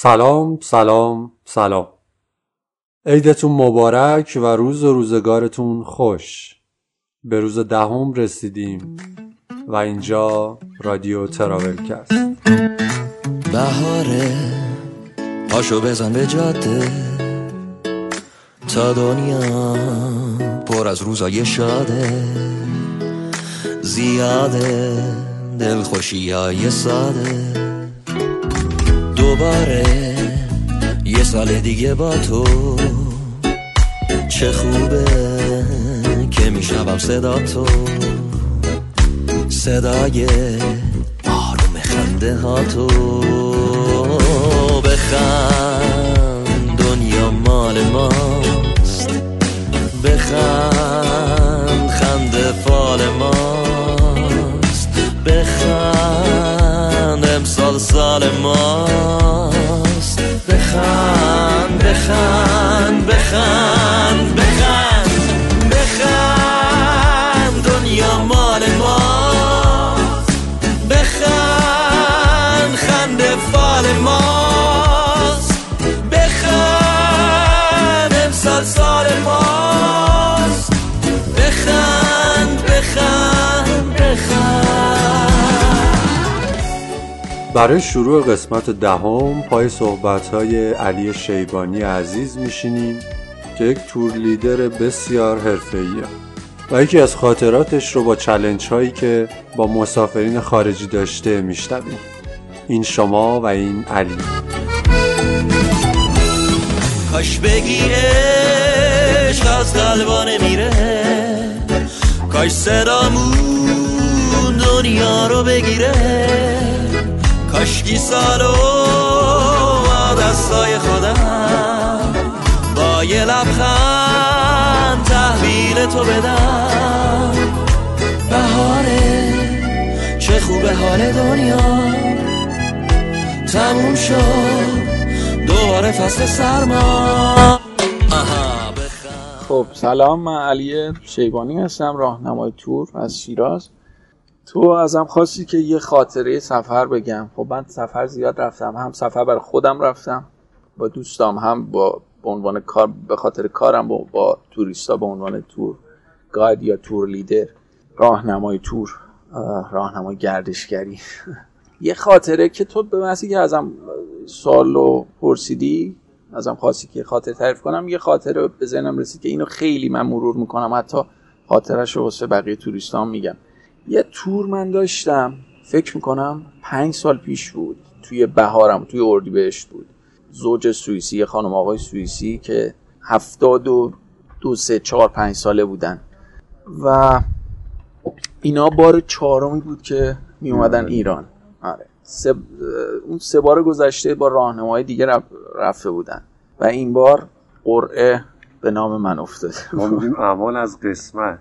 سلام سلام سلام. عیدتون مبارک و روز و روزگارتون خوش. به روز دهم رسیدیم و اینجا رادیو تراولکست. بهاره پاشو بزن به جاده تا دنیا پر از روزای شاده. زیاده دلخوشی های ساده. دوباره یه سال دیگه با تو. چه خوبه که میشنوم صدا تو. صدای آروم خنده ها تو. بخند دنیا مال ماست. بخند خنده فال ماست. بخند امسال سال برای شروع قسمت دهم پای صحبت‌های علی شیبانی عزیز میشینیم که یک تور لیدر بسیار حرفه‌ایه و یکی از خاطراتش رو با چلنج هایی که با مسافرین خارجی داشته میشنویم. این شما و این علی. کاش بگی عشق از قلبا نمیره کاش صدامون دنیا رو بگیره. کاشکی سالو با دستای خودم. با یه لبخند تحویل تو بدم. بهاره چه خوبه حال دنیا. تموم شد دوباره فصل سرما. خب سلام من علی شیبانی هستم راهنمای تور از شیراز. تو ازم خواستی که یه خاطره سفر بگم. خب من سفر زیاد رفتم. هم سفر برای خودم رفتم. با دوستام هم با به عنوان کار به خاطر کارم با, با توریستا به عنوان تور گاید یا تور لیدر. راهنمای تور راهنمای گردشگری. یه خاطره که تو به محضی که ازم سوال رو پرسیدی ازم خواستی که خاطر تعریف کنم یه خاطره به ذهنم رسید که اینو خیلی من مرور می‌کنم. حتی خاطرش رو واسه بقیه توریستان میگم. یه تور من داشتم. فکر می‌کنم پنج سال پیش بود. توی بهارم توی اردیبهشت بود. زوج سوئیسی یه خانم آقای سوئیسی که هفتاد و دو سه چهار پنج ساله بودن. و اینا بار چهارمی بود که می اومدن ایران. آره. سه اون سه بار گذشته با راهنمای دیگه رف- رفته بودن. و این بار قرعه به نام من افتاده. ما میگیم امان از قسمت.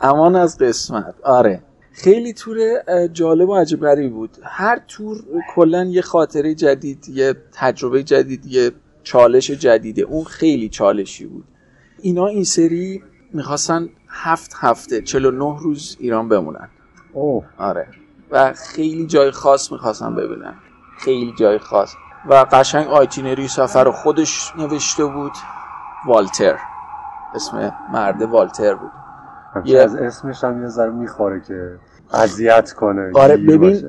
امان از قسمت. آره. خیلی تور جالب و عجیب غریبی بود. هر تور کلا یه خاطره جدید یه تجربه جدید یه چالش جدیده اون خیلی چالشی بود. اینا این سری می‌خواستن هفت هفته 49 روز ایران بمونن. اوه. آره. و خیلی جای خاص می‌خواستم ببینم خیلی جای خاص. و قشنگ itinerary سفر رو خودش نوشته بود. والتر. اسم مرد والتر بود. یه- از اسمش هم یه ذره می‌خوره که اذیت کنه آره ببین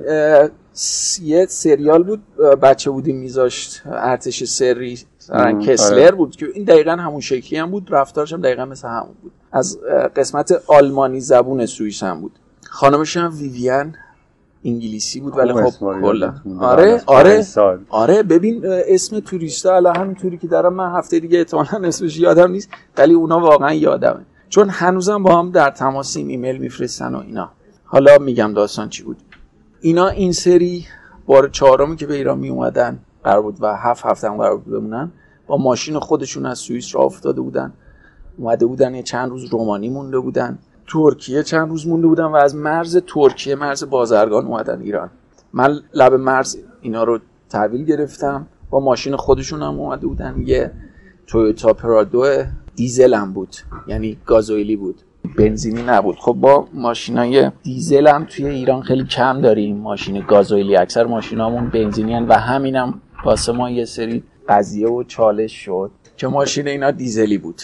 یه سریال بود بچه بودیم میذاشت ارتش سری مثلا ام، کسلر آره. بود که این دقیقا همون شکلی هم بود رفتارش هم دقیقا مثل همون بود. از قسمت آلمانی زبون سوئیس هم بود. خانمش هم ویویان انگلیسی بود ولی خب کلا. آره آره. آره ببین اسم توریستا الان همینطوری که دارم من هفته دیگه احتمالاً اسمش یادم نیست ولی اونا واقعا یادمه. چون هنوزم با هم در تماسیم ایمیل میفرستن و اینا. حالا میگم داستان چی بود. اینا این سری بار چهارمی که به ایران می اومدن قرار بود و هفت هفته هم قرار بود بمونن با ماشین خودشون از سوئیس راه افتاده بودن. اومده بودن یه چند روز رومانی مونده بودن. ترکیه چند روز مونده بودن و از مرز ترکیه مرز بازرگان اومدن ایران. من لب مرز اینا رو تحویل گرفتم. با ماشین خودشون هم اومده بودن. یه تویوتا پرادو دیزل هم بود یعنی گازوئیلی بود. بنزینی نبود. خب با ماشینای دیزل هم توی ایران خیلی کم داریم. ماشین گازوئیلی اکثر ماشینامون بنزینی هن و همینم واسه ما یه سری قضیه و چالش شد که ماشین اینا دیزلی بود.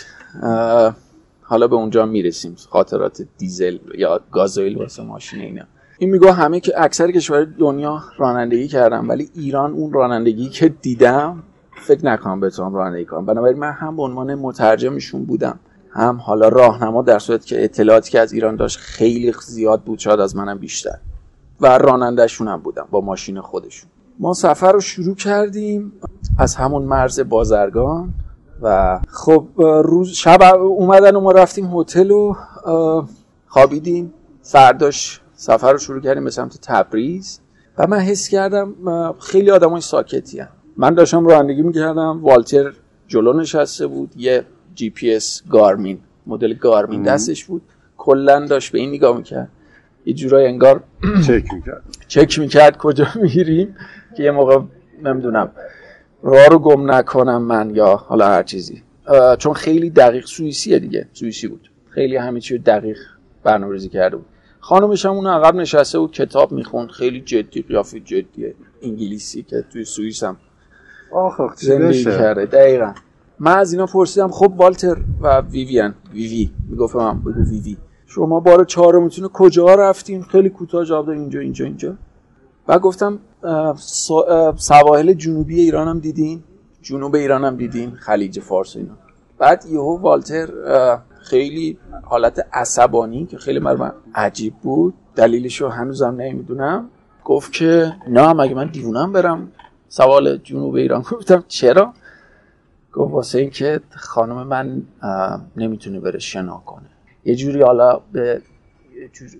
حالا به اونجا می‌رسیم. خاطرات دیزل یا گازوئیل واسه ماشین اینا. این میگه همه که اکثر کشور دنیا رانندگی کردم ولی ایران اون رانندگی که دیدم فکر نکنم بتونم رانندگی کنم. بنابراین من هم به عنوان مترجمشون بودم. هم حالا راهنما در صورت که اطلاعاتی که از ایران داشت خیلی زیاد بود شاید از منم بیشتر. و رانندهشون هم بودم با ماشین خودشون. ما سفر رو شروع کردیم از همون مرز بازرگان و خب روز شب اومدن و ما رفتیم هتل و خوابیدیم. فرداش سفر رو شروع کردیم به سمت تبریز. و من حس کردم خیلی آدمای ساکتی هم. من داشتم رانندگی می‌کردم والتر جلو نشسته بود یه GPS Garmin مدل Garmin دستش بود. کلا داشت به این نگاه می‌کرد. یه جورای انگار چک می‌کرد. چک می‌کرد کجا میریم. که یه موقع نمی‌دونم راه رو گم نکنم من یا حالا هر چیزی. چون خیلی دقیق سوئیسیه دیگه. سوئیسی بود. خیلی همه چی دقیق برنامه‌ریزی کرده بود. خانمش هم اون عقب نشسته بود کتاب می‌خوند. خیلی جدی قیافه جدیه. انگلیسی که توی سوئیس هم زندگی کرده. دقیقا. من از اینا پرسیدم خب والتر و ویویان ویوی می‌گفت من بگو ویوی. شما بار چهارمتون کجا رفتیم خیلی کوتاه جواب اینجا اینجا اینجا. و گفتم سواحل جنوبی ایران هم دیدین؟ جنوب ایران هم دیدین؟ خلیج فارس اینا. بعد یهو والتر خیلی حالت عصبانی که خیلی برای من عجیب بود. دلیلش رو هنوزم نمی‌دونم. گفت که نه مگه من دیوونم برم سوال جنوب ایران؟ گفتم چرا؟ گفت واسه اینکه خانم من نمی‌تونه بره شنا کنه. یه جوری حالا به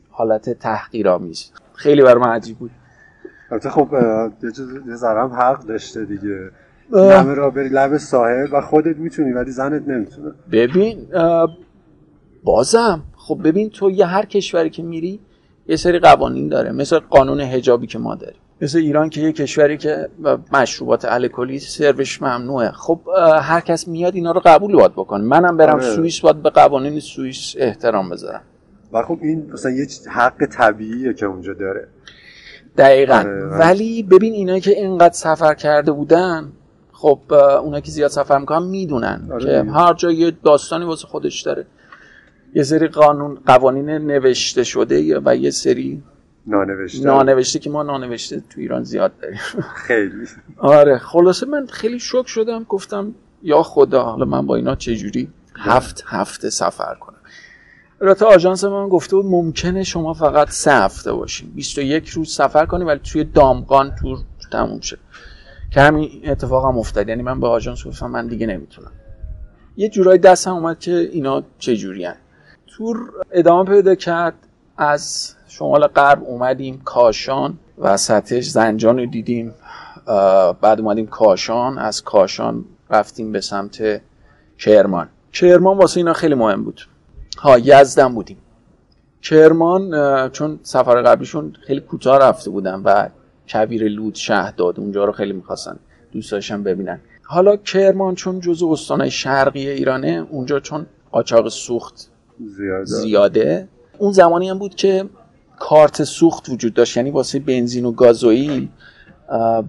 حالت تحقیرآمیز. خیلی بر من عجیب بود. البته خب یه ذرم حق داشته دیگه. همه را بری لب ساحل و خودت می‌تونی ولی زنت نمی‌تونه. ببین بازم. خب ببین تو یه هر کشوری که میری یه سری قوانین داره. مثل قانون هجابی که ما داریم. مثل ایران که یه کشوری که مشروبات الکلی سروش ممنوعه خب هر کس میاد اینا رو قبول باید بکنه منم برم آره. سوئیس باید به قوانین سوئیس احترام بذارم و خب این مثلا یه حق طبیعیه که اونجا داره دقیقا آره. ولی ببین اینایی که اینقدر سفر کرده بودن خب اونایی که زیاد سفر می‌کنن می‌دونن آره. که هر جا یه داستانی واسه خودش داره یه سری قانون قوانین نوشته شده و یه سری نانوشته. نانوشته که ما نانوشته تو ایران زیاد داریم. خیلی. آره خلاصه من خیلی شوک شدم گفتم یا خدا حالا من با اینا چجوری هفت هفته سفر کنم. البته آژانس من گفته بود ممکنه شما فقط سه هفته باشین. 21 روز سفر کنی ولی توی دامغان تور تموم شه. که همین اتفاق هم افتاد. یعنی من به آژانس گفتم من دیگه نمی‌تونم. یه جورایی دستم اومد که اینا چجوری تور ادامه پیدا کرد از شمال غرب اومدیم کاشان وسطش زنجان رو دیدیم. بعد اومدیم کاشان. از کاشان رفتیم به سمت کرمان. کرمان واسه اینا خیلی مهم بود. ها یزدم بودیم. کرمان چون سفر قبلیشون خیلی کوتاه رفته بودن و کویر لود داد اونجا رو خیلی می‌خواستن دوست داشتن ببینن. حالا کرمان چون جزو استانهای شرقی ایرانه اونجا چون قاچاق سوخت زیاده. زیاده. اون زمانی هم بود که کارت سوخت وجود داشت. یعنی واسه بنزین و گازوئیل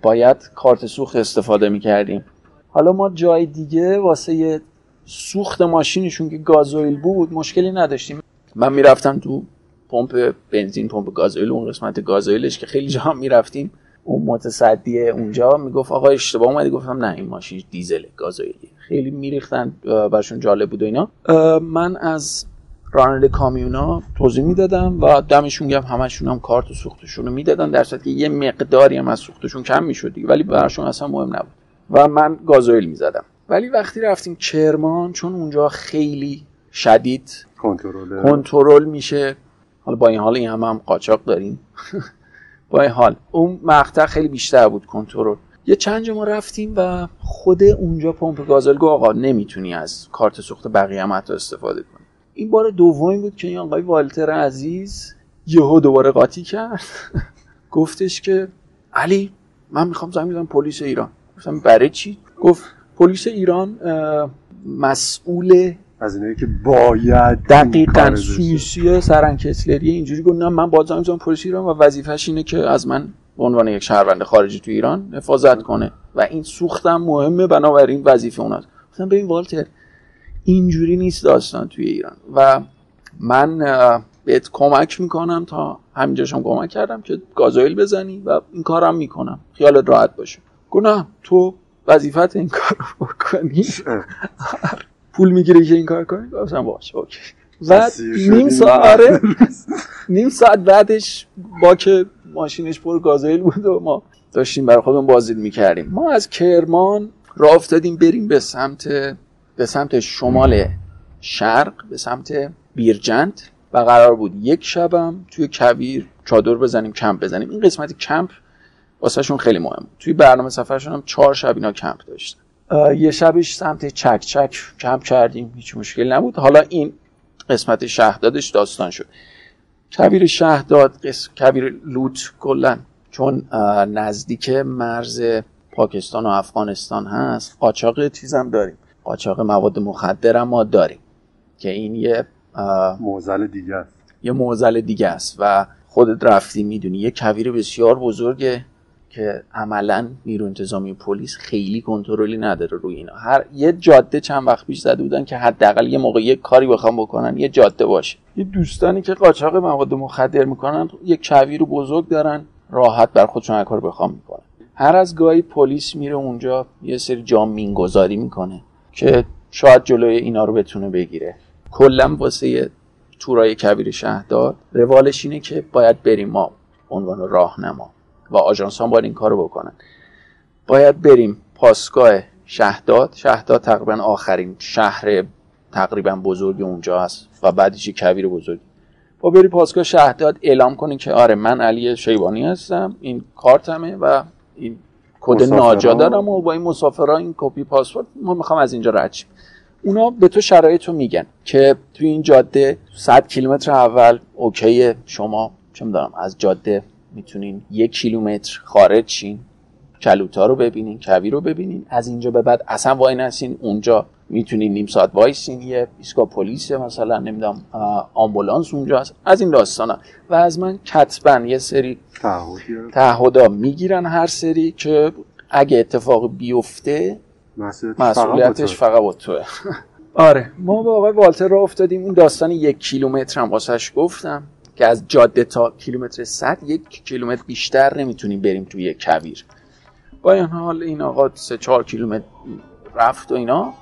باید کارت سوخت استفاده می‌کردیم. حالا ما جای دیگه واسه سوخت ماشینشون که گازوئیل بود مشکلی نداشتیم. من می‌رفتم تو پمپ بنزین پمپ گازوئیل اون قسمت گازوئیلش که خیلی جا می‌رفتیم. اون متصدی اونجا می‌گفت آقا اشتباه اومدی گفتم نه این ماشین دیزل گازوئیلی خیلی میریختن برشون جالب بود و اینا. من از راننده کامیونا توضیح می‌دادم و دمشون گم همشون هم کارت سوختشون رو می‌دادن. در که یه مقداری هم از سوختشون کم می‌شد ولی براشون اصلا مهم نبود. و من گازوئیل می‌زدم. ولی وقتی رفتیم کرمان چون اونجا خیلی شدید کنترل. میشه. حالا با این حال این هم هم قاچاق داریم. با این حال. اون مقطع خیلی بیشتر بود کنترل. یه چند جا ما رفتیم و خود اونجا پمپ گازل گو آقا نمی‌تونی از کارت سوخت بقیه هم حتی استفاده کنی. این بار دومی بود که این آقای والتر عزیز یهو دوباره قاطی کرد. گفتش که علی من می‌خوام زنگ بزنم پلیس ایران. گفتم برای چی؟ گفت پلیس ایران مسئول از اینایی که باید دقیقا سویسی سرنکسلری اینجوری گفت نه من باید زنگ بزنم پلیس ایران و وظیفش اینه که از من به عنوان یک شهروند خارجی تو ایران حفاظت کنه. و این سوختم مهمه بنابراین وظیفه اوناست. گفتم ببین والتر اینجوری نیست داستان توی ایران. و من بهت کمک می‌کنم تا همینجاشم کمک کردم که گازوئیل بزنی و این کارم می‌کنم. خیالت راحت باشه. گناه تو وظیفت این کار رو بکنی. پول می‌گیری که این کار کنی؟ گفتم باشه اوکی. و نیم ساعت آره. نیم ساعت بعدش با که ماشینش پر گازوئیل بود و ما داشتیم برای خودمون بازدید می‌کردیم. ما از کرمان راه افتادیم بریم به سمت به سمت شمال شرق به سمت بیرجند و قرار بود یک شبم توی کویر چادر بزنیم کمپ بزنیم. این قسمت کمپ واسهشون خیلی مهم بود. توی برنامه سفرشون هم چهار شب اینا کمپ داشتن. یه شبش سمت چک چک کمپ کردیم. هیچ مشکل نبود. حالا این قسمت شهدادش داستان شد. کبیر شهداد کبیر لوت کلا چون نزدیک مرز پاکستان و افغانستان هست قاچاق چیزم داریم. قاچاق مواد مخدر هم ما داریم که این یه موزل دیگه است. یه موزل دیگه است و خودت رفتی می‌دونی. یه کویر بسیار بزرگه که عملا نیرو انتظامی پلیس خیلی کنترلی نداره روی اینا. هر یه جاده چند وقت پیش زده بودن که حداقل یه موقع یه کاری بخوام بکنن یه جاده باشه. یه دوستانی که قاچاق مواد مخدر می‌کنن یه کویر بزرگ دارن راحت بر خودشون کار بخوام می‌کنن. هر از گاهی پلیس میره اونجا یه سری جام مینگذاری می‌کنه. که شاید جلوی اینا رو بتونه بگیره. کلا واسه تورای کبیر شهردار روالش اینه که باید بریم ما عنوان راهنما و آژانس باید این کارو بکنن. باید بریم پاسگاه شهداد شهداد تقریبا آخرین شهر تقریبا بزرگ اونجا هست و بعدش کبیر بزرگ. باید بری پاسگاه شهداد اعلام کنین که آره من علی شیبانی هستم این کارتمه و این کد ناجا دارم و با این مسافرها این کپی پاسپورت ما می‌خوام از اینجا رد شیم. اونا به تو شرایط رو میگن که توی این جاده 100 کیلومتر اول okay شما چه می‌دونم از جاده می‌تونین یک کیلومتر خارج شین کلوتا رو ببینین کویر رو ببینین از اینجا به بعد اصلا واینسین اونجا می‌تونین نیم ساعت وایسین یه ایستگاه پلیس مثلا نمی‌دونم آمبولانس اونجا هست. از این داستانا. و از من کتبا یه سری تعهدا می‌گیرن هر سری که اگه اتفاق بیفته مسئولیتش فقط با توه. آره. ما با آقای والتر را افتادیم. این داستان یک کیلومتر هم واسش گفتم که از جاده تا کیلومتر صد یک کیلومتر بیشتر نمی‌تونیم بریم توی یک کویر. با این حال این آقا سه چهار کیلومتر رفت و اینا.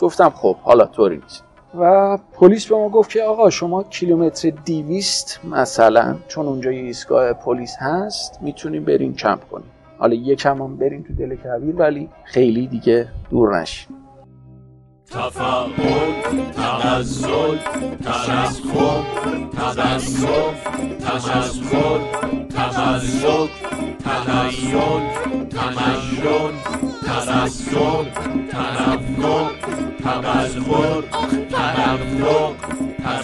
گفتم خب حالا طوری نیست. و پلیس به ما گفت که آقا شما کیلومتر دیویست مثلا چون اونجا یه ایستگاه پلیس هست می‌تونیم بریم کمپ کنیم حالا یکم هم بریم تو دل کویر ولی خیلی دیگه دور نشیم تفاعل تنزل تشخر تبسم تشخر تملک تحیل تمشن تبسم تنفق تبلور تنفق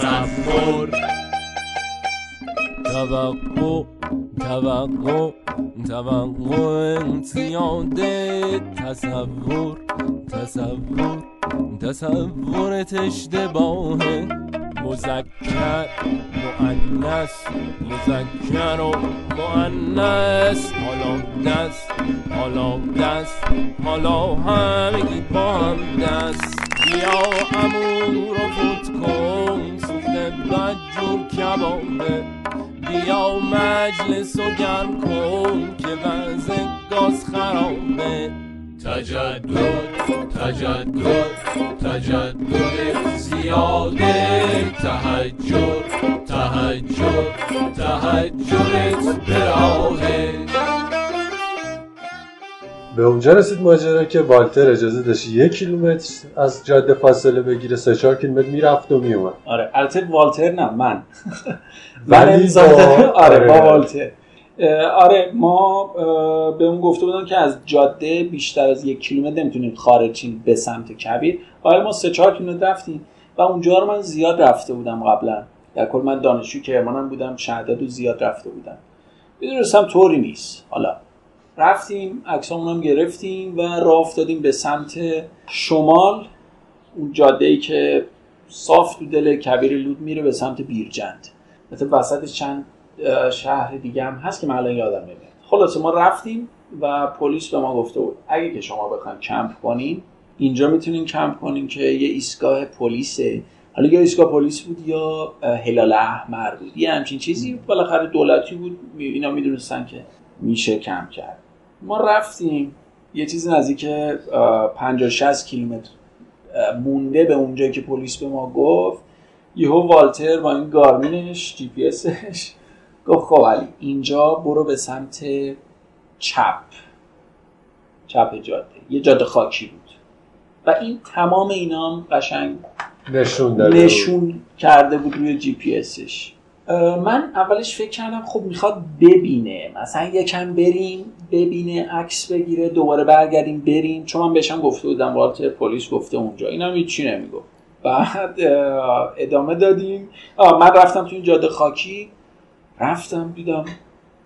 تنفر توقع توقع توقع زیاده تصور تصور تصورت اشتباهه مذکر مؤنس مذکر و مؤنس حالا دست حالا دست حالا همگی با هم دست. بیا امور رو فوت کن سوخت بدجور کبابه بیا مجلس و گرم کن که تجدد تجدد تجدد زیاده تهجر تهجر تهجرت براهه به اونجا رسید ماجرا که والتر اجازه داشت یک کیلومتر از جاده فاصله بگیره. سه چهار کیلومتر می‌رفت و میومد. آره البته والتر نه من. ولی با... آره با والتر. آره ما به اون گفته بودن که از جاده بیشتر از یک کیلومتر نمی‌تونیم خارجیم به سمت کبیر. آره ما سه چهار کیلومتر رفتیم و اونجا رو من زیاد رفته بودم قبلا. در کل من دانشجو کرمانم بودم شهداد و زیاد رفته بودم. می‌دونستم طوری نیست. حالا رفتیم عکسامون هم گرفتیم و راه افتادیم به سمت شمال اون جاده ای که صاف تو دل کبیر لود میره به سمت بیرجند. مثل وسط چند شهر دیگه هم هست که من الان یادم نمیاد. خلاصه ما رفتیم و پلیس به ما گفته بود اگه که شما بخواید کمپ کنین اینجا می‌تونین کمپ کنین که یه ایستگاه پلیسه. حالا یا ایستگاه پلیس بود یا هلال احمر بود. یه همچین چیزی بالاخره دولتی بود اینا می‌دونستن که میشه کمپ کرد. ما رفتیم. یه چیزی نزدیک 50 60 کیلومتر مونده به اونجایی که پلیس به ما گفت. یهو والتر با این گارمینش جی پی اسش گفت خب علی اینجا برو به سمت چپ. چپ جاده. یه جاده خاکی بود. و این تمام اینام قشنگ نشون داده نشون کرده بود روی جی پی اسش من اولش فکر کردم خب می‌خواد ببینه. مثلا یکم بریم ببینه عکس بگیره دوباره برگردیم بریم. چون من بهشم گفته بودم والتر پلیس گفته اونجا. اینم هیچی نمی‌گفت. بعد ادامه دادیم. من رفتم تو این جاده خاکی. رفتم دیدم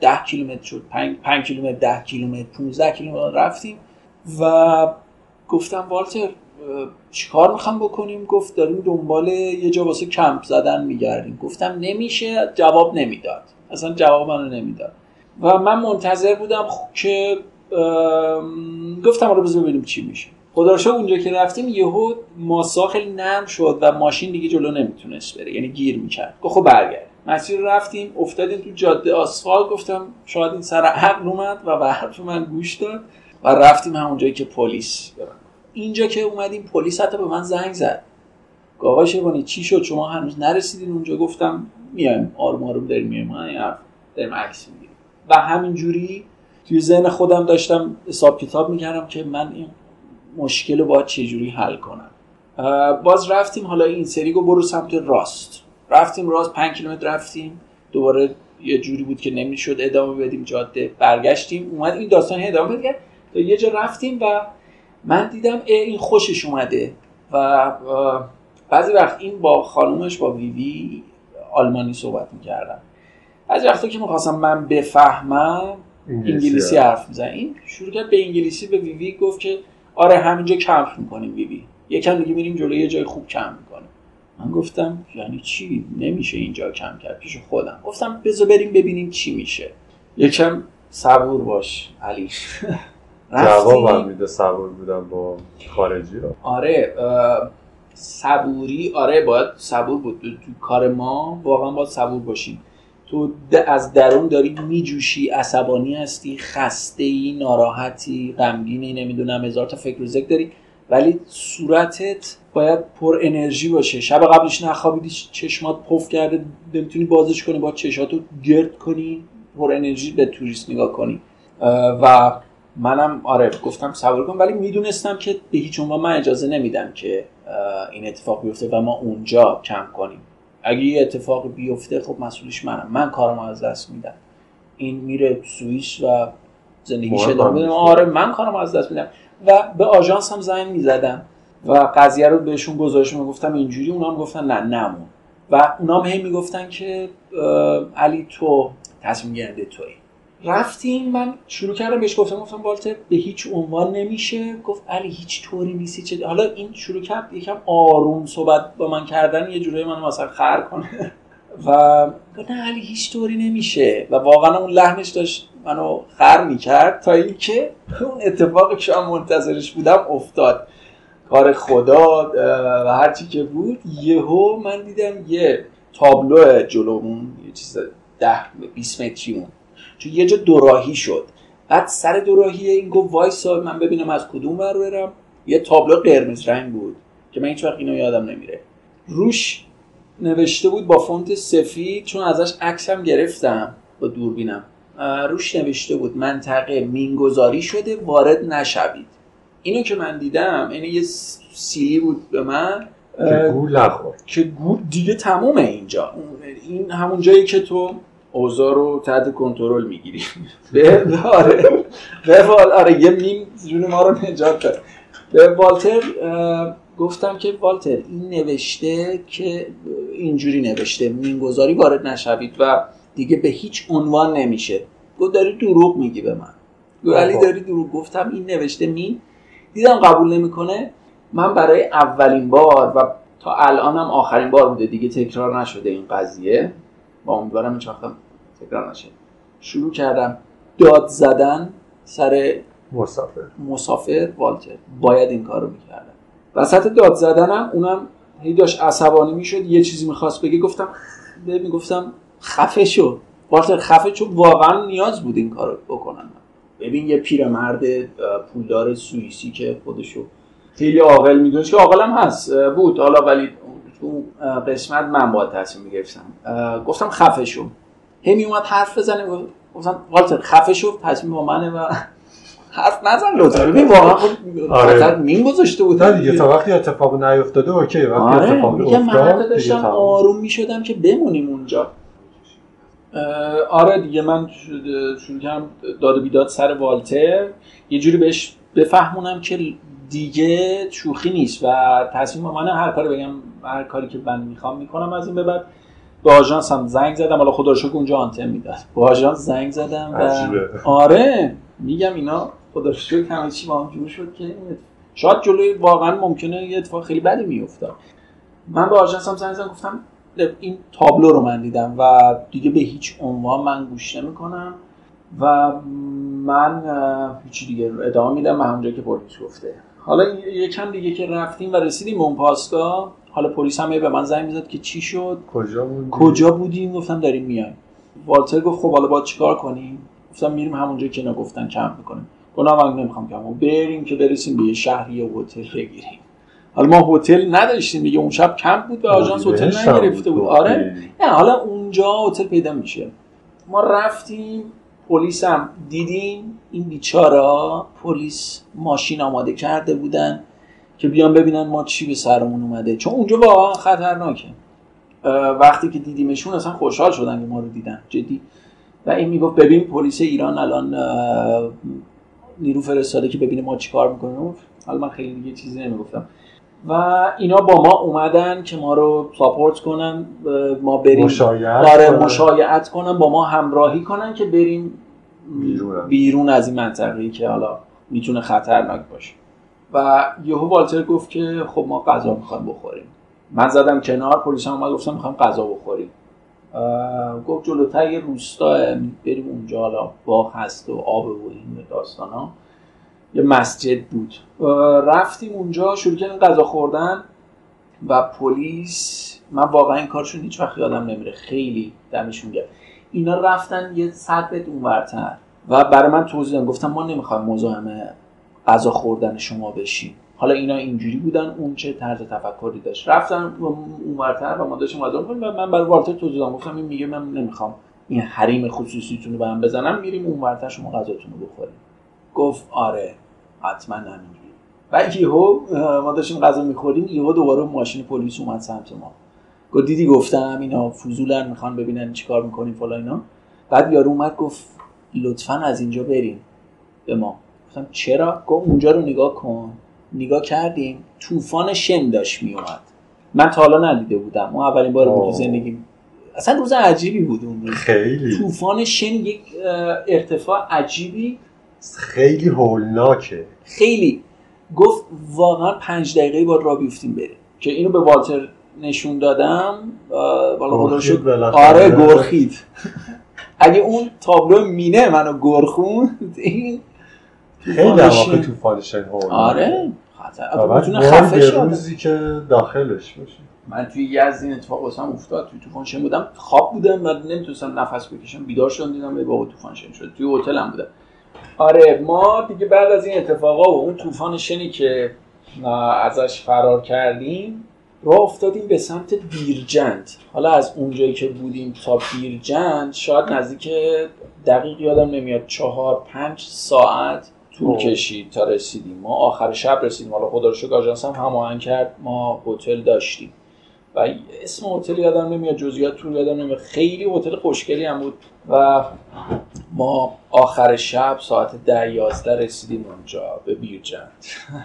ده کیلومتر شد پنج کیلومتر ده کیلومتر 15 کیلومتر رفتیم و گفتم والتر چیکار می‌خوام بکنیم؟ گفت داریم دنبال یه جا واسه کمپ زدن میگردیم. گفتم نمیشه؟ جواب نمی‌داد اصلا جواب منو نمی‌داد. و من منتظر بودم که گفتم رو بذار ببینیم چی میشه. خدا اونجا که رفتیم یهو ماسا خیلی نرم شد و ماشین دیگه جلو نمی‌تونست بره یعنی گیر می‌کرد. گفت خب برگرد. مسیر رفتیم افتادیم تو جاده آسفالت گفتم شاید این سر عقل اومد و به حرف من گوش داد و رفتیم همونجایی که پلیس اینجا که اومدیم پلیس حتی به من زنگ زد. آقای شیبانی چی شد؟ شما هنوز نرسیدین اونجا؟ گفتم میایم آروم آروم داریم میایم داریم عکس می‌گیریم. و همینجوری توی ذهن خودم داشتم حساب کتاب می‌کردم که من این مشکل رو باید چجوری حل کنم. باز رفتیم حالا این سری رو برو سمت راست. رفتیم راست پنج کیلومتر رفتیم. دوباره یه جوری بود که نمی‌شد ادامه بدیم جاده برگشتیم. اومد این داستان ادامه بده تا یه جا رفتیم و من دیدم این خوشش اومده و بعضی وقت این با خانومش با ویوی آلمانی صحبت می‌کردم. بعضی وقتا که می‌خواستم من بفهمم انگلیسی, حرف میزن این شروع کرد به انگلیسی به ویوی گفت که آره همینجا کمپ می‌کنیم ویوی. یکم دیگه میریم جلوی یه جای خوب کمپ. من گفتم یعنی چی؟ نمیشه اینجا کم کرد پیش خودم. گفتم بذار بریم ببینیم چی میشه. یکم صبور باش علی. جواب میده صبور بودم با خارجی رو. آره صبوری آره باید صبور بود. تو, کار ما واقعا باید صبور باشیم. تو از درون داری میجوشی عصبانی هستی خسته ای ناراحتی غمگینی نمی‌دونم هزار تا فکر و ذکر داری. ولی صورتت باید پر انرژی باشه. شب قبلش نخوابیدی چشمات پف کرده نمی‌تونی بازش کنی با چشاتو گرد کنی پر انرژی به توریست نگاه کنی. و منم آره گفتم صبر کن ولی می‌دونستم که به هیچ عنوان من اجازه نمیدم که این اتفاق بیفته و ما اونجا کم کنیم. اگه یه اتفاق بیفته خب مسئولش منم. من کارم از دست میدم. این میره سوئیس و زندگیش ادامه میدم آره من کارم از دست میدم. و به آژانس هم زنگ می‌زدم. و قضیه رو بهشون گزارش گفتم اینجوری اونا هم گفتن نه نمون. و اونا هم هی می‌گفتن که علی تو تصمیم گیرنده توی رفتیم من شروع کردم بهش گفتم گفتم والتر به هیچ عنوان نمیشه. گفت علی هیچ طوری نیستی چه حالا این شروع کرد یکم آروم صحبت با من کردن یه جورایی منو مثلا خر کنه. و گفت نه علی هیچ طوری نمیشه. و واقعا اون لحنش داشت منو خر می‌کرد تا اینکه اون اتفاقی که من منتظرش بودم افتاد. کار خدا و هرچی که بود یهو من دیدم یه تابلو جلومون یه چیز ده 20 متری چون یه جا دوراهی شد. بعد سر دوراهی این گفت وایسا من ببینم از کدوم ور برم. یه تابلو قرمز رنگ بود که من هیچ وقت اینو یادم نمیره. روش نوشته بود با فونت سفید چون ازش عکسم گرفتم با دوربینم. روش نوشته بود منطقه مینگذاری شده وارد نشوید. اینو که من دیدم یعنی یه سیلی بود به من. که گول نخور که گول دیگه تمومه اینجا. این همون جایی که تو اوضاع رو تحت کنترل می‌گیری. به آره. به آره یه میم جون ما رو نجات داد. به والتر گفتم که والتر این نوشته که اینجوری نوشته مینگذاری وارد نشوید و دیگه به هیچ عنوان نمیشه. گفت داری دروغ میگی به من. ولی داری دروغ گفتم این نوشته مین دیدم قبول نمی‌کنه. من برای اولین بار و تا الانم آخرین بار بوده. دیگه تکرار نشده این قضیه. با امیدوارم این وقتم تکرار نشه. شروع کردم داد زدن سر مسافر. مسافر والتر. باید این کار رو می‌کردم. وسط داد زدنم اونم هی داشت عصبانی می‌شد. یه چیزی می‌خواست بگه گفتم ببین گفتم خفه شو. والتر خفه چون واقعا نیاز بود این کار رو بکنم. ببین یه پیرمرد پولدار سوئیسی که خودشو خیلی عاقل می‌دونست که عاقلم هست. بود. حالا ولی تو قسمت من باید تصمیم می‌گرفتم. گفتم خفه شو هی میومد حرف بزنه. گفتم والتر خفه شو تصمیم با منه و حرف نزن لطفا. ببین واقعا خب آره. مین گذاشته بود. نه دیگه تا وقتی اتفاق نیفتاده اوکی. وقتی آره. اتفاق من افتاد دیگه داشتم. آروم می‌شدم که بمونیم اونجا. آره دیگه من شروع کردم داد و بیداد سر والتر یه جوری بهش بفهمونم که دیگه شوخی نیست و تصمیم من هر کاری بگم هر کاری که من می‌خوام می‌کنم از این به بعد. به آژانس هم زنگ زدم حالا خدا رو اونجا آنتن می‌داد. به آژانس زنگ زدم و. آره میگم اینا خدا رو همه چی با هم جور شد که شاید جلوی واقعا ممکنه یه اتفاق خیلی بدی میافتاد. من به آژانس هم زنگ زدم گفتم این تابلو رو من دیدم و دیگه به هیچ عنوان من گوش نمی‌کنم و من هیچی دیگه ادامه میدم به همونجا که پلیس گفته. حالا یکم دیگه که رفتیم و رسیدیم اون پاسگاه حالا پلیس هم به من زنگ می‌زد که چی شد؟ کجا بودی؟ کجا بودیم؟ گفتم داریم میایم. والتر گفت خب حالا باید چیکار کنیم؟ گفتم میریم همونجا که اینا گفتن کمپ می‌کنیم. گفتم من نمی‌خوام کمپ بریم که برسیم به یه شهر یه هتل بگیریم. حالا ما هتل نداشتیم دیگه اون شب کمپ بود به آژانس هتل بهشت هم نگرفته بود. آره. نه حالا اونجا هتل پیدا میشه. ما رفتیم پلیس هم دیدیم این بیچارا پلیس ماشین آماده کرده بودن که بیان ببینن ما چی به سرمون اومده. چون اونجا واقعا خطرناکه. وقتی که دیدیمشون اصلا خوشحال شدن که ما رو دیدن جدی. و این می‌گفت ببین پلیس ایران الان نیرو فرستاده که ببینه ما چیکار می‌کنیم. حالا من خیلی دیگه چیزی نمی‌گفتم. و اینا با ما اومدن که ما رو ساپورت کنن ما بریم مشایعت آره کنن. مشایعت کنن با ما همراهی کنن که بریم بیرون. بیرون از این منطقه که حالا می‌تونه خطرناک باشه و یهو والتر گفت که خب ما غذا می‌خوایم بخوریم من زدم کنار پلیس هم اومد گفتم می‌خوایم غذا بخوریم گفت جلوتر یه روستا بریم اونجا حالا باغ هست و آب و این داستان ها یه مسجد بود. رفتیم اونجا شروع کردیم غذا خوردن و پلیس من واقعا این کارشون هیچ وقت یادم نمیره. خیلی دمشون گرم. اینا رفتن یه صد متر اونورتر. و برای من توضیح دادن. گفتم ما نمی‌خوایم مزاحم غذا خوردن شما بشیم. حالا اینا اینجوری بودن اون چه طرز تفکری داشت. رفتن اونورتر و ما داشتیم غذا و من برای والتر توضیح دادم. گفتم این میگه من نمی‌خوام این حریم خصوصیتون رو به هم بزنم. میریم اونورتر شما غذاتون رو بخوریم. گفت آره حتما همینجوری و یهو ما داشتیم غذا می‌خوریم یهو دوباره ماشین پلیس اومد سمت ما. گفت دیدی گفتم اینا فضولن می‌خوان ببینن چیکار می‌کنیم فلان اینا. بعد یارو اومد گفت لطفا از اینجا بریم به ما. گفتم چرا؟ گفت اونجا رو نگاه کن. نگاه کردیم طوفان شن داشت میومد من تا حالا ندیده بودم. اون اولین بار بود. زندگی اصلا روز عجیبی بود اون روز. خیلی. طوفان شن یک ارتفاع عجیبی خیلی هولناکه. خیلی. گفت واقعا پنج دقیقه باید را بیفتیم بریم. که اینو به والتر نشون دادم والا بالاخره. آره گرخید. اگه اون تابلو مینه منو گرخون این خیلی در طوفان واقع شن. طوفان شن هولناکه آره خطر. خفه به شه روزی که داخلش باشه من توی یزد این اتفاق واسم افتاد توی طوفان شن بودم خواب بودم و نمی‌تونستم نفس بکشم. بیدار شدم دیدم ای بابا طوفان شن شد. توی هتلم بودم. آره ما دیگه بعد از این اتفاقا و اون طوفان شنی که ازش فرار کردیم راه افتادیم به سمت بیرجند. حالا از اونجایی که بودیم تا بیرجند شاید نزدیک دقیق یادم نمیاد چهار پنج ساعت طول اوه. کشید تا رسیدیم. ما آخر شب رسیدیم. حالا خدا رو شکر آژانس هم هماهنگ کرد. ما هتل داشتیم. و اسم هتل یادم نمیاد جزئیات طول یادم نمیاد. خیلی هتل خوشگلی هم بود. و ما آخر شب ساعت ده یازده رسیدیم اونجا به بیرجند.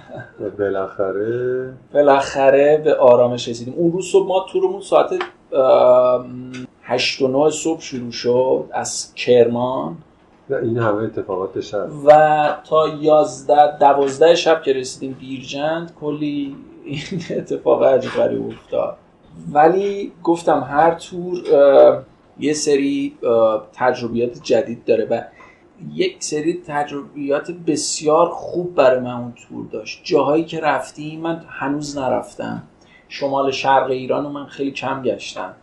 بالاخره بالاخره به آرامش رسیدیم. اون روز صبح ما تورمون ساعت هشت و نه صبح شروع شد از کرمان. و این همه اتفاقات شب. و تا یازده دوازده شب که رسیدیم بیرجند کلی این اتفاق عجیب غریب افتاد. ولی گفتم هر تور یه سری تجربیات جدید داره و یک سری تجربیات بسیار خوب برای من اون تور داشت. جاهایی که رفتیم من هنوز نرفتم. شمال شرق ایران رو من خیلی کم گشتم.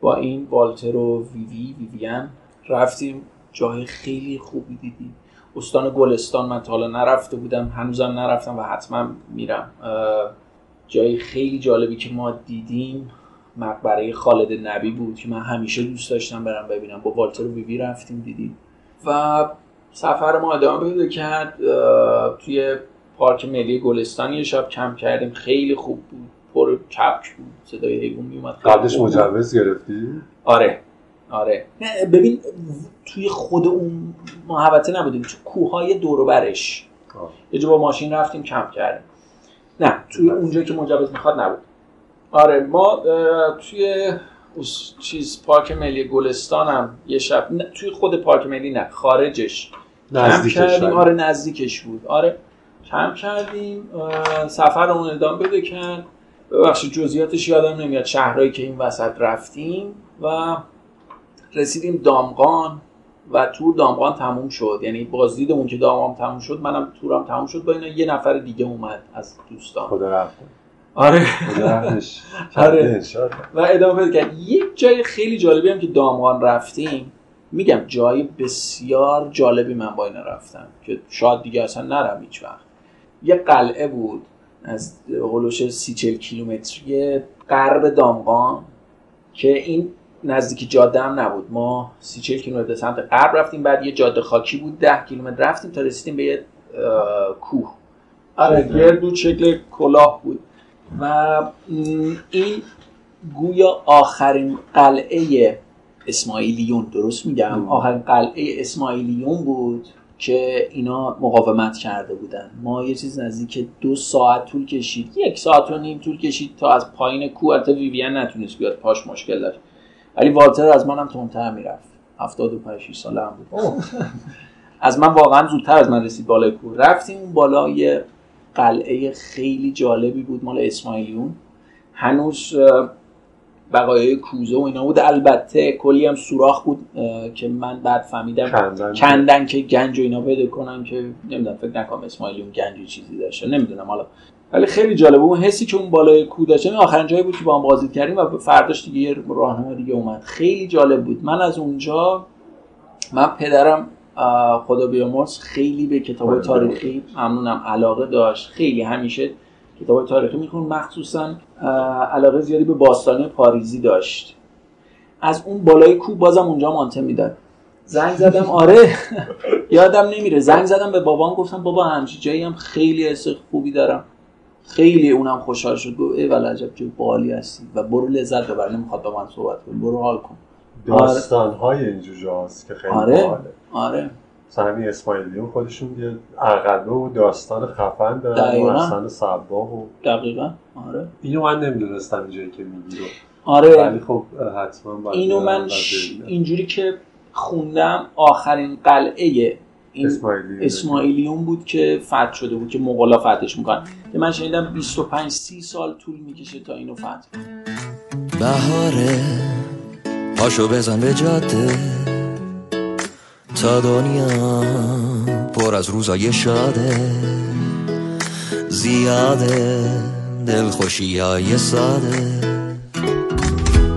با این والتر و ویوی ویویان رفتیم. جای خیلی خوبی دیدیم. استان گلستان من تا حالا نرفته بودم. هنوزم نرفتم و حتما میرم. جای خیلی جالبی که ما دیدیم مقبره خالد نبی بود که من همیشه دوست داشتم برم ببینم. با والتر و ویوی رفتیم دیدیم. و سفر ما ادامه پیدا کرد. توی پارک ملی گلستان یه شب کم کردیم. خیلی خوب بود. پر کپک بود. صدای حیوان میومد قبلش مجوز گرفتی؟ آره. آره. نه ببین توی خود اون محوطه نبودیم. تو کوههای دور برش. یه با ماشین رفتیم کمپ کردیم. نه توی اونجا که مجوز می‌خواد نبود. آره ما توی چیز پارک ملی گلستان هم یه شب توی خود پارک ملی نه خارجش. نزدیکش کردیم. آره نزدیکش بود. آره کم کردیم سفر اون ادامه بده کرد. ببخشید جزئیاتش یادم نمیاد شهرهایی که این وسط رفتیم و رسیدیم دامغان. و تور دامغان تموم شد. یعنی بازدیدمون که دامغان تموم شد منم تورم تموم شد. با اینا یه نفر دیگه اومد از دوستان. خدا رفت آره. آره. و ادامه بده کرد. یک جای خیلی جالبی هم که دامغان رفتیم میگم جای بسیار جالبی من با اینا رفتم که شاید دیگه اصلا نرم هیچ وقت. یه قلعه بود از هلوش سی چل کیلومتری غرب دامغان که این نزدیک جاده هم نبود. ما سی چل کیلومتر به سمت غرب رفتیم بعد یه جاده خاکی بود ده کیلومتر رفتیم تا رسیدیم به یه کوه. آره گرد بود شکل کلاه بود. و این گویا آخرین قلعه اسماعیلیون درست میگم؟ آخرین قلعه اسماعیلیون بود که اینا مقاومت کرده بودن. ما یه چیز نزدیک دو ساعت طول کشید. یک ساعت و نیم طول کشید تا از پایین کوه البته ویویان نتونست بیاد. پاش مشکل داشت. ولی والتر از منم تندتر می‌رفت. 75 ساله هم بود. از من واقعا زودتر از من رسید بالای کوه. رفتیم اون بالا یه قلعه خیلی جالبی بود مال اسماعیلیون. هنوز بقایای کوزه و اینا بود. البته کلی هم سوراخ بود که من بعد فهمیدم کندن, کندن که گنج و اینا پیدا کنن که نمی‌دونم فکر نکنم اسماعیلیون گنج چیزی داشته. نمی‌دونم حالا. ولی خیلی جالبه اون حسی که اون بالای کو داشته آخرین جایی بود که با هم بازدید کردیم و فرداش دیگه یه راهنما دیگه اومد. خیلی جالب بود. من از اونجا من پدرم خدا بیامرز خیلی به کتاب تاریخی ممنونم علاقه داشت. خیلی همیشه کتاب تاریخی میخون مخصوصا علاقه زیادی به باستانی پاریزی داشت. از اون بالای کو بازم اونجا مانته می‌داد. زنگ زدم آره. یادم نمیره. زنگ زدم به بابام گفتم بابا همچی جایی هم خیلی حس خوبی دارم. خیلی اونم خوشحال شد. گفت ای ولی عجب جو بالی هستی. و برو لذت ببر. نمی‌خواد با من صحبت کنی. برو حال کن. داستان های اینجور جاست که خیلی آره. باله آره. مثلا همین اسماعیلیون خودشون یه عقبه و داستان خفن دارن و. اصلا سباه و دقیقا. آره. اینو من نمی‌دونستم اینجایی که میگی رو. آره. ولی خب حتما باید اینو من ش-. اینجوری که خوندم آخرین قلعه این اسماعیلیون. اسماعیلیون بود که فتح شده بود که مغلا فتحش می‌کنن. که من شنیدم 25 30 سال طول می‌کشه تا اینو فتح. بهاره پاشو بزن به جاده. تا دنیا پر از روزای شاده. زیاده دلخوشی های ساده.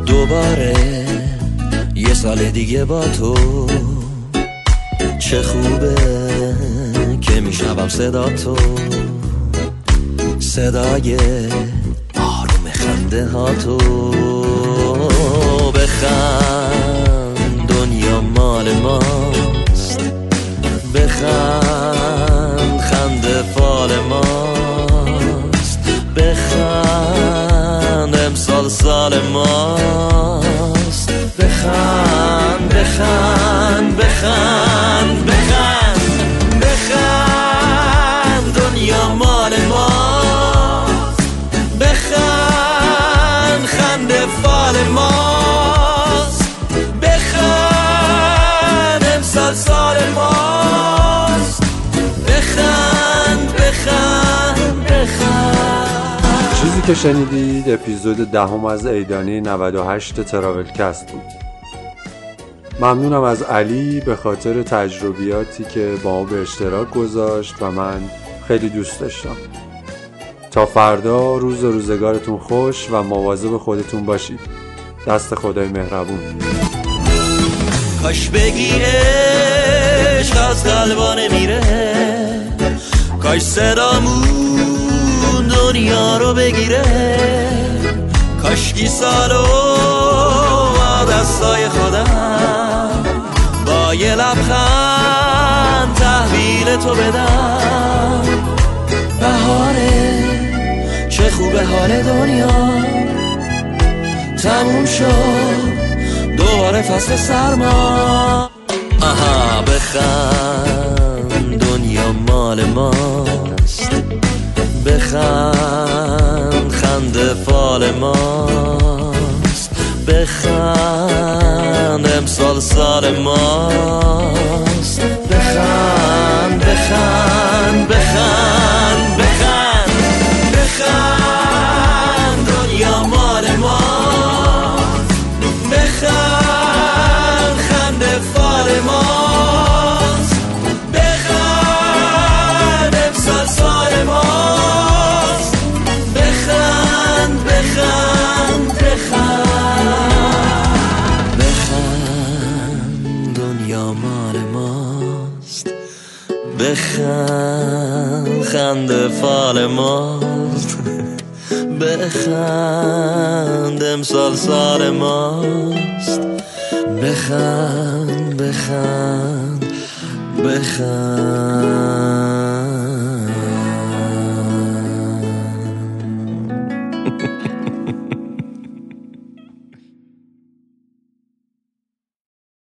دوباره یه سال دیگه با تو. چه خوبه که میشنوم صدا تو. صدای آروم خنده ها تو. بخند دنیا مال ماست. بخند خنده فال ماست. بخند امسال سال ماست. بخند. بخند بخند بخند بخند. دنیا مال ماست. بخند خنده فال ماست. بخند امسال سال ماست. چیزی که شنیدید اپیزود دهم از ایدانی 98 تراولکست بود. ممنونم از علی به خاطر تجربیاتی که با به اشتراک گذاشت و من خیلی دوست داشتم. تا فردا روز روزگارتون خوش و مواظب خودتون باشید. دست خدای مهربون. کاش بگیرش از قلبا نمیره کاش صدامون دنیا رو بگیره. کاشکی سالو دستای خودم. با یه لبخند تحویل تو بدم. بهاره چه خوبه حال دنیا. تموم شد دوباره فصل سرما. آها بخند دنیا مال ماست. بخند خنده فال ماست. بخند امسال سال ماست. بخند بخند. بخند خنده فال ماست. بخند امسال سال ماست. بخند بخند بخند.